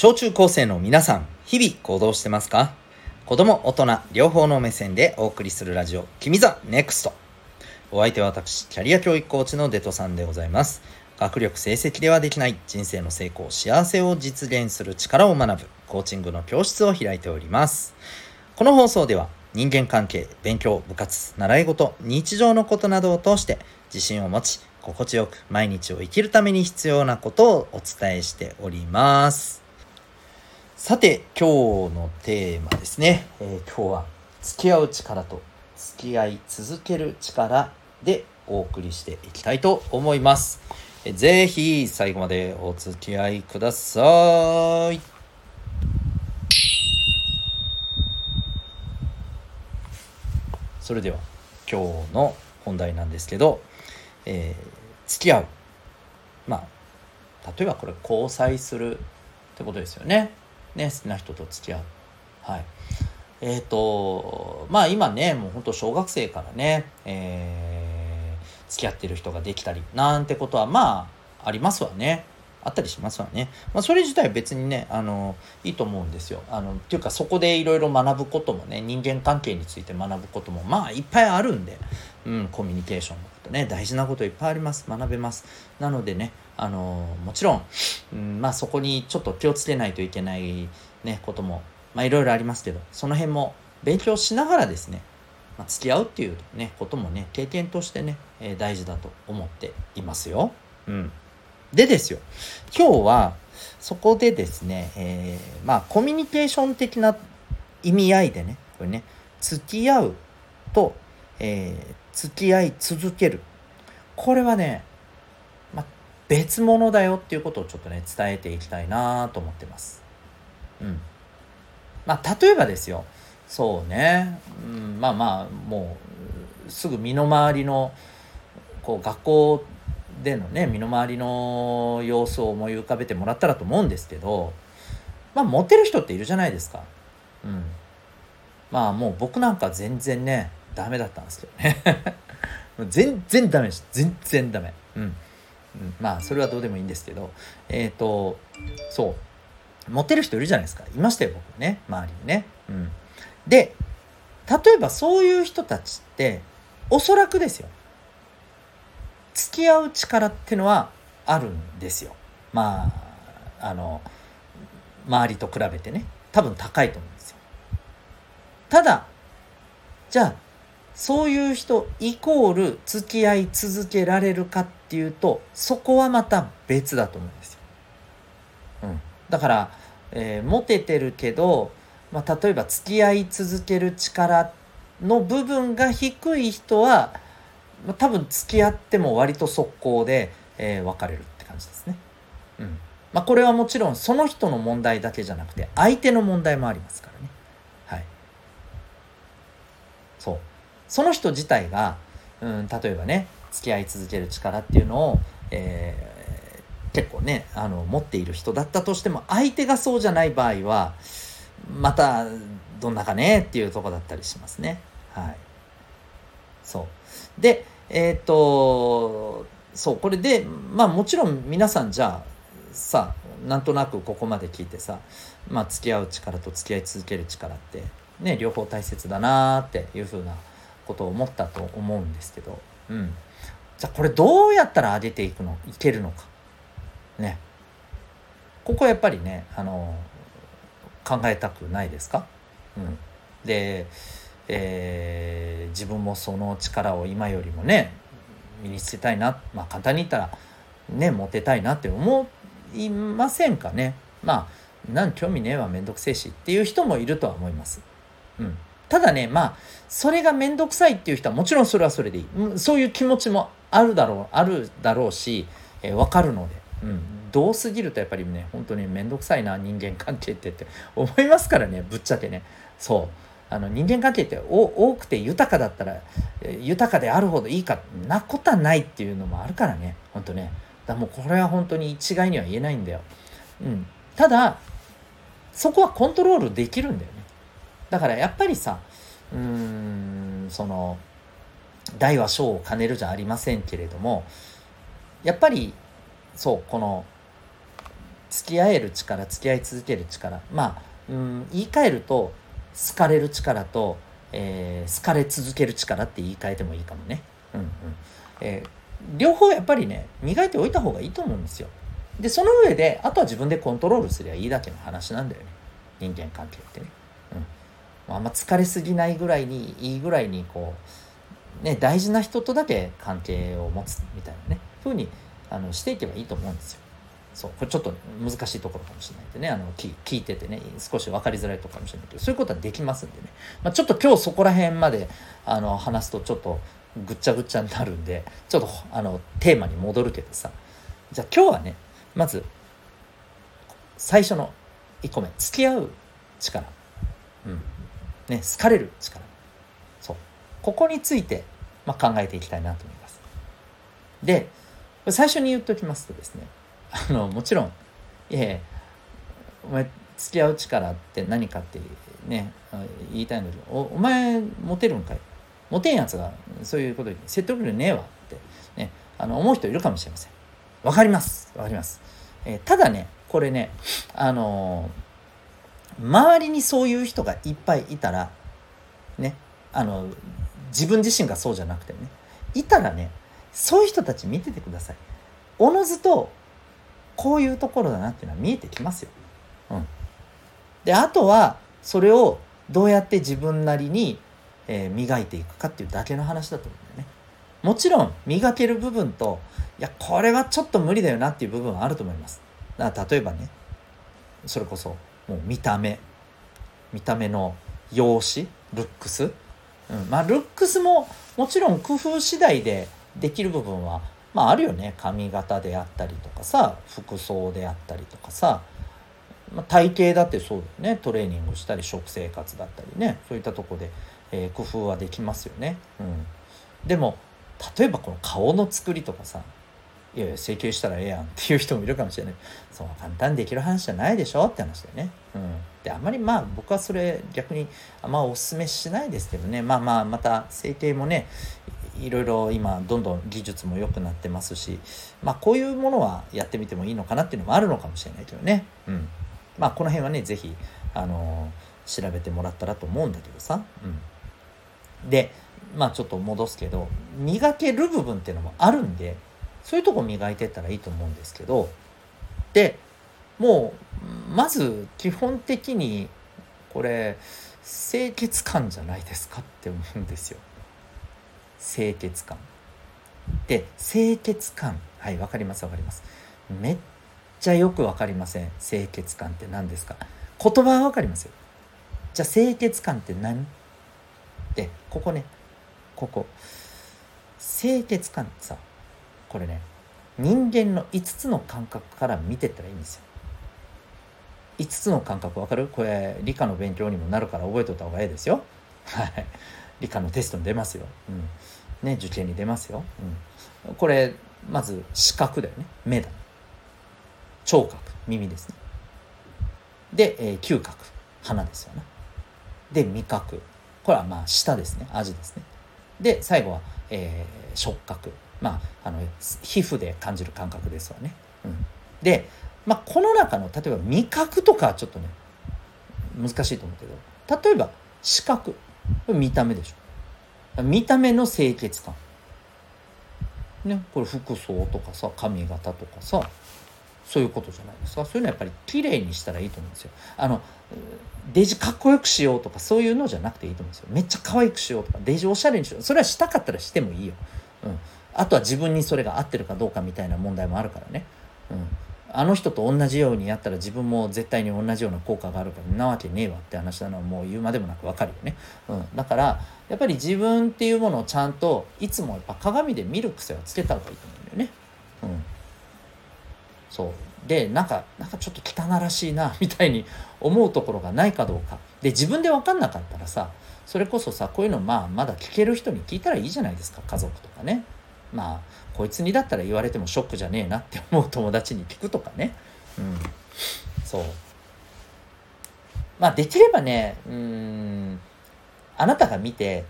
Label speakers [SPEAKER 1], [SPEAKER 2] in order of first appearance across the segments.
[SPEAKER 1] 小中高生の皆さん、日々行動してますか？子供、大人、両方の目線でお送りするラジオ、君 the NEXT。お相手は私、キャリア教育コーチのデトさんでございます。学力成績ではできない人生の成功、幸せを実現する力を学ぶコーチングの教室を開いております。この放送では人間関係、勉強、部活、習い事、日常のことなどを通して自信を持ち、心地よく毎日を生きるために必要なことをお伝えしております。さて、今日のテーマですね。えー、今日は、付き合う力と付き合い続ける力でお送りしていきたいと思います。えー、ぜひ、最後までお付き合いください。それでは、今日の本題なんですけど、えー、付き合う。まあ、例えばこれ交際するってことですよね。ね、好きな人と付き合う。はい。えっ、ー、と、まあ今ね、もうほんと小学生からね、えー、付き合ってる人ができたり、なんてことはまあ、ありますわね。あったりしますわね。まあ、それ自体別にね、あの、いいと思うんですよ。あの、っていうかそこでいろいろ学ぶこともね、人間関係について学ぶことも、まあいっぱいあるんで、うん、コミュニケーションのことね、大事なこといっぱいあります。学べます。なのでね、あの、もちろん、うん、まあそこにちょっと気をつけないといけないね、ことも、まあいろいろありますけど、その辺も勉強しながらですね、まあ、付き合うっていうね、こともね、経験としてね、えー、大事だと思っていますよ。うん。でですよ、今日はそこでですね、えー、まあコミュニケーション的な意味合いでね、これね、付き合うと、えー、付き合い続ける。これはね、別物だよっていうことをちょっとね、伝えていきたいなと思ってます。うん。まあ、例えばですよ、そうね、うん、まあまあ、もう、すぐ身の回りの、こう、学校でのね身の回りの様子を思い浮かべてもらったらと思うんですけどまあモテる人っているじゃないですか。うん。まあもう僕なんか全然ねダメだったんですけどね 全然ダメです全然ダメ。うん。まあそれはどうでもいいんですけどえっ、ー、とそうモテる人いるじゃないですかいましたよ僕ね周りにね。うん。で例えばそういう人たちっておそらくですよ付き合う力ってのはあるんですよ。まあ、あの、周りと比べてね、多分高いと思うんですよ。ただ、じゃあ、そういう人イコール付き合い続けられるかっていうと、そこはまた別だと思うんですよ。うん。だから、えー、モテてるけど、まあ、例えば付き合い続ける力の部分が低い人は、まあ、多分付き合っても割と速攻で、えー、別れるって感じですね。うん。まあこれはもちろんその人の問題だけじゃなくて相手の問題もありますからね。はい。そう。その人自体が、うん、例えばね、付き合い続ける力っていうのを、えー、結構ね、あの、持っている人だったとしても、相手がそうじゃない場合は、また、どんなかねっていうとこだったりしますね。はい。そう。で、えっ、ー、と、そう、これで、まあもちろん皆さんじゃあ、さ、なんとなくここまで聞いてさ、まあ付き合う力と付き合い続ける力って、ね、両方大切だなっていうふうなことを思ったと思うんですけど、うん。じゃあこれどうやったら上げていくの、いけるのか。ね。ここやっぱりね、あの、考えたくないですか？うん。で、えー、自分もその力を今よりもね身につけたいなまあ簡単に言ったらねモテたいなって思いませんかね？まあ何興味ねえわめんどくせえしっていう人もいるとは思います。うん、ただねまあそれがめんどくさいっていう人はもちろんそれはそれでいい。そういう気持ちもあるだろうあるだろうし、えー、分かるので、うん、どうすぎるとやっぱりね本当にめんどくさいな人間関係ってって思いますからねぶっちゃけね。そう。あの人間関係って多くて豊かだったら豊かであるほどいいかなことはないっていうのもあるからねほんとね。だもうこれは本当に一概には言えないんだよ、うん、ただそこはコントロールできるんだよだからやっぱりさうーんその大は小を兼ねるじゃありませんけれどもやっぱりそうこの付き合える力付き合い続ける力まあうん言い換えると好かれる力と、えー、好かれ続ける力って言い換えてもいいかもね。うんうんえー、両方やっぱりね磨いておいた方がいいと思うんですよ。でその上であとは自分でコントロールすりゃいいだけの話なんだよね人間関係ってね。あんま疲れすぎないぐらいにいいぐらいにこう、ね、大事な人とだけ関係を持つみたいなねふうにあのしていけばいいと思うんですよ。そうこれちょっと難しいところかもしれないんでねあの聞いててね少し分かりづらいところかもしれないけどそういうことはできますんでね、まあ、ちょっと今日そこら辺まであの話すとちょっとぐっちゃぐっちゃになるんでちょっとあのテーマに戻るけどさ。じゃあ今日はねまず最初の1個目付き合う力。うん。ね好かれる力。そう。ここについて、まあ、考えていきたいなと思います。で最初に言っておきますとですねあのもちろんいやいやお前付き合う力って何かってね言いたいんだけどおお前モテるんかい？モテんやつがそういうこと言って説得力ねえわってねあの思う人いるかもしれません。わかります。わかります、えー、ただねこれねあのー、周りにそういう人がいっぱいいたらねあの自分自身がそうじゃなくてねいたらねそういう人たち見ててくださいおのずとこういうところだなっていうのは見えてきますよ。うん、であとはそれをどうやって自分なりに、えー、磨いていくかっていうだけの話だと思うんだよね。もちろん磨ける部分といやこれはちょっと無理だよなっていう部分はあると思います。だから例えばねそれこそもう見た目。見た目の容姿？ルックス、うん、まあルックスももちろん工夫次第でできる部分はまああるよね。髪型であったりとかさ服装であったりとかさ、まあ、体型だってそうだよね。トレーニングしたり食生活だったりね。そういったとこで、えー、工夫はできますよね。うん、でも例えばこの顔の作りとかさいやいや整形したらええやんっていう人もいるかもしれない。そう簡単にできる話じゃないでしょって話だよね。うん、であんまりまあ僕はそれ逆にあんまおすすめしないですけどね。まあまあまた整形もねいろいろ今どんどん技術も良くなってますしまあこういうものはやってみてもいいのかなっていうのもあるのかもしれないけどね。うん。まあこの辺はね是非あのー、調べてもらったらと思うんだけどさ。うん。でまあちょっと戻すけど磨ける部分っていうのもあるんでそういうとこ磨いてったらいいと思うんですけどでもうまず基本的にこれ清潔感じゃないですかって思うんですよ。清潔感。で清潔感。はいわかりますわかります。めっちゃよくわかりません。清潔感って何ですか。言葉はわかりますよ。じゃあ清潔感って何？でここね。ここ。清潔感。ってさこれね人間の5つの感覚から見てったらいいんですよ。5つの感覚わかる？これ理科の勉強にもなるから覚えておいた方がいいですよ。はい。理科のテストに出ますよ、うん。ね、受験に出ますよ、うん、これまず視覚だよね。目だ。聴覚。耳ですね。で、えー、嗅覚。鼻ですよね。で味覚。これはまあ舌ですね。味ですね。で最後は、えー、触覚。まああの皮膚で感じる感覚ですわね、うん、で、まあ、この中の例えば味覚とかちょっとね難しいと思うけど例えば視覚。見た目でしょ。見た目の清潔感。ねこれ服装とかさ髪型とかさそういうことじゃないですか。そういうのはやっぱり綺麗にしたらいいと思うんですよ。あのデジかっこよくしようとかそういうのじゃなくていいと思うんですよ。めっちゃ可愛くしようとかデジおしゃれにしよう。それはしたかったらしてもいいよ、うん、あとは自分にそれが合ってるかどうかみたいな問題もあるからね、うん、あの人と同じようにやったら自分も絶対に同じような効果があるからなわけねえわって話なのはもう言うまでもなくわかるよね、うん、だからやっぱり自分っていうものをちゃんといつもやっぱ鏡で見る癖はつけた方がいいと思うんだよね。うん。そう。でなんかなんかちょっと汚らしいなみたいに思うところがないかどうか。で自分で分かんなかったらさそれこそさこういうのまあまだ聞ける人に聞いたらいいじゃないですか家族とかね。まあこいつにだったら言われてもショックじゃねえなって思う友達に聞くとかねうんそうまあできればねうんあなたが見て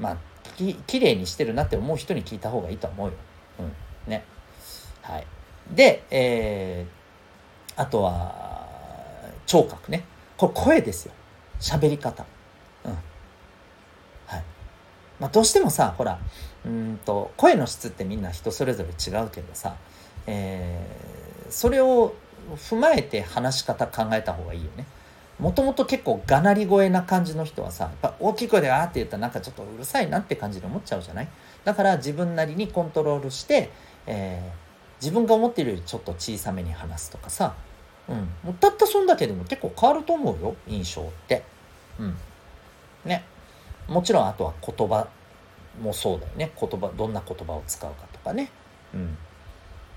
[SPEAKER 1] まあききれいにしてるなって思う人に聞いた方がいいと思うよ。うん。ね。はい。で、えあとは聴覚ねこれ声ですよ喋り方まあどうしてもさほらうんと声の質ってみんな人それぞれ違うけどさ、えー、それを踏まえて話し方考えた方がいいよね。もともと結構がなり声な感じの人はさやっぱ大きい声であーって言ったらなんかちょっとうるさいなって感じで思っちゃうじゃない？だから自分なりにコントロールして、えー、自分が思っているよりちょっと小さめに話すとかさ、うん、もうたったそんだけでも結構変わると思うよ印象って。うん、ね。もちろんあとは言葉もそうだよね。言葉どんな言葉を使うかとかね。うん。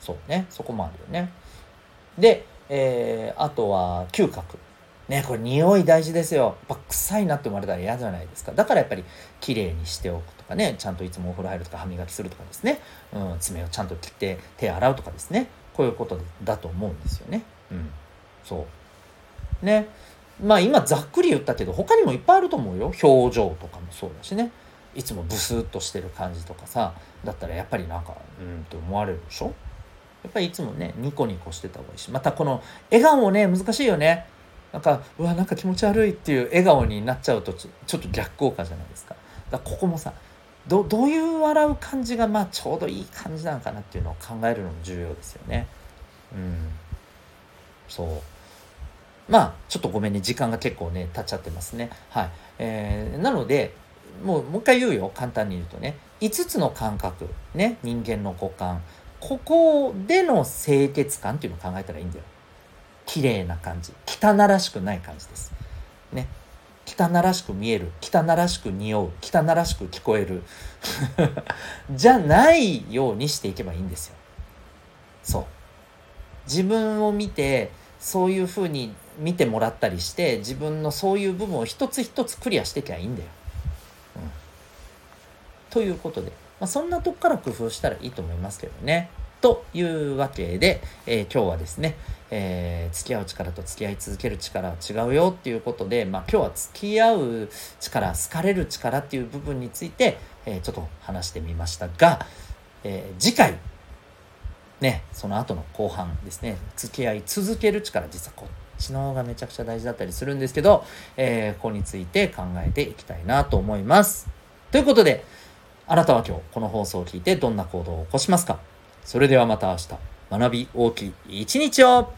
[SPEAKER 1] そうね。そこもあるよね。で、えー、あとは嗅覚。ねこれ匂い大事ですよ。やっぱ臭いなって思われたら嫌じゃないですか。だからやっぱり綺麗にしておくとかね。ちゃんといつもお風呂入るとか歯磨きするとかですね、うん、爪をちゃんと切って手洗うとかですね。こういうことだと思うんですよね。うん。そう。ね。まあ今ざっくり言ったけど他にもいっぱいあると思うよ。表情とかもそうだしね。いつもブスッとしてる感じとかさ。だったらやっぱりなんかうんって思われるでしょ？やっぱりいつもねニコニコしてた方がいいし。またこの笑顔もね難しいよね。なんかうわなんか気持ち悪いっていう笑顔になっちゃうとちょっと逆効果じゃないですか。だかここもさどどういう笑う感じがまあちょうどいい感じなのかなっていうのを考えるのも重要ですよね。うん。そう。まあちょっとごめんね時間が結構ね経っちゃってますね。はい。えー、なのでもうもう一回言うよ簡単に言うとね。5つの感覚ね。人間の五感。ここでの清潔感っていうのを考えたらいいんだよ。綺麗な感じ。汚らしくない感じです。ね。汚らしく見える。汚らしく匂う。汚らしく聞こえる。じゃないようにしていけばいいんですよ。そう。自分を見てそういうふうに見てもらったりして自分のそういう部分を一つ一つクリアしていけばいいんだよ。うん、ということで、まあ、そんなとこから工夫したらいいと思いますけどね。というわけで、えー、今日はですね、えー、付き合う力と付き合い続ける力は違うよっていうことで、まあ、今日は付き合う力好かれる力っていう部分について、えー、ちょっと話してみましたが、え次回ねその後の後半ですね付き合い続ける力実はこっ知能がめちゃくちゃ大事だったりするんですけど、えー、ここについて考えていきたいなと思います。ということであなたは今日この放送を聞いてどんな行動を起こしますか？それではまた明日学び大きい一日を！